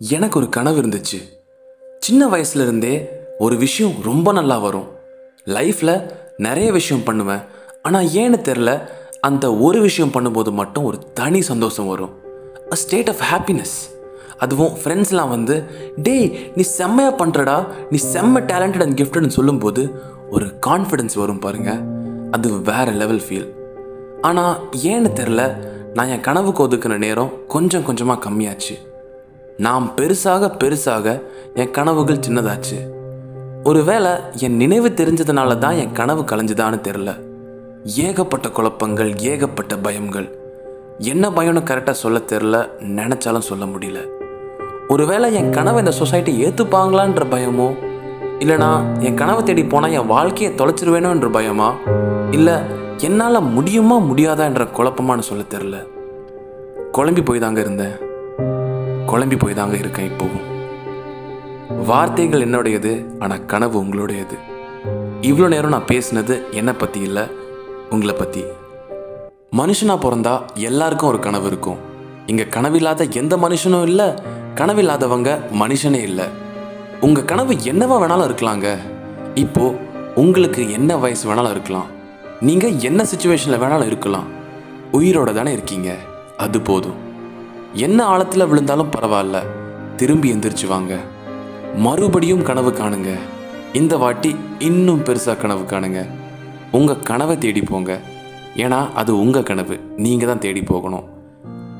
எனக்கு ஒரு கனவு இருந்துச்சு. சின்ன வயசுலேருந்தே ஒரு விஷயம் ரொம்ப நல்லா வரும். லைஃப்பில் நிறைய விஷயம் பண்ணுவேன். ஆனால் ஏன்னு தெரில அந்த ஒரு விஷயம் பண்ணும்போது மட்டும் ஒரு தனி சந்தோஷம் வரும். அ ஸ்டேட் ஆஃப் ஹாப்பினஸ் அதுவும் ஃப்ரெண்ட்ஸ்லாம் வந்து டேய் நீ செம்மையாக பண்ணுறடா நீ செம்ம டேலண்டட் அண்ட் கிஃப்டட்னு சொல்லும்போது ஒரு கான்ஃபிடென்ஸ் வரும் பாருங்கள் அது வேற லெவல் ஃபீல் ஆனால் ஏன்னு தெரில நான் என் கனவுக்கு ஒதுக்கின நேரம் கொஞ்சம் கொஞ்சமாக கம்மியாச்சு. நாம் பெருசாக பெருசாக என் கனவுகள் சின்னதாச்சு. ஒருவேளை என் நினைவு தெரிஞ்சதுனால தான் என் கனவு கலைஞ்சுதான்னு தெரில ஏகப்பட்ட குழப்பங்கள் ஏகப்பட்ட பயங்கள் என்ன பயம்னு கரெக்டாக சொல்ல தெரில நினச்சாலும் சொல்ல முடியல. ஒருவேளை என் கனவை இந்த சொசைட்டி ஏற்றுப்பாங்களான்ற பயமோ? இல்லைனா என் கனவை தேடி போனால் என் வாழ்க்கையை தொலைச்சிருவேணுன்ற பயமா? இல்லை என்னால் முடியுமா முடியாதா என்ற குழப்பமானு சொல்ல தெரில குழம்பி போய் தாங்க இருந்தேன். குழம்பி போய் தாங்க இருக்கேன் இப்போவும் வார்த்தைகள் என்னுடையது ஆனால் கனவு உங்களுடையது. இவ்வளோ நேரம் நான் பேசினது என்னை பற்றி இல்லை உங்களை பற்றி மனுஷனாக பிறந்தா எல்லாருக்கும் ஒரு கனவு இருக்கும். இங்கே கனவில்லாத எந்த மனுஷனும் இல்லை கனவில்லாதவங்க மனுஷனே இல்லை. உங்கள் கனவு என்னவா வேணாலும் இருக்கலாங்க. இப்போது உங்களுக்கு என்ன வயசு வேணாலும் இருக்கலாம். நீங்கள் என்ன சுச்சுவேஷனில் வேணாலும் இருக்கலாம். உயிரோட தானே இருக்கீங்க. அது போதும். என்ன ஆழத்தில் விழுந்தாலும் பரவாயில்ல. திரும்பி எந்திரிச்சு வாங்க. மறுபடியும் கனவு காணுங்க. இந்த வாட்டி இன்னும் பெருசாக கனவு காணுங்க. உங்கள் கனவை தேடி போங்க. ஏன்னா அது உங்கள் கனவு. நீங்கள் தான் தேடி போகணும்.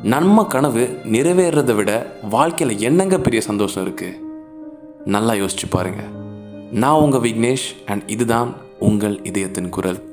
நம்ம கனவு நிறைவேறதை விட வாழ்க்கையில் என்னங்க பெரிய சந்தோஷம் இருக்குது நல்லா யோசிச்சு பாருங்கள் நான் உங்கள் விக்னேஷ் அண்ட் இதுதான் உங்கள் இதயத்தின் குரல்.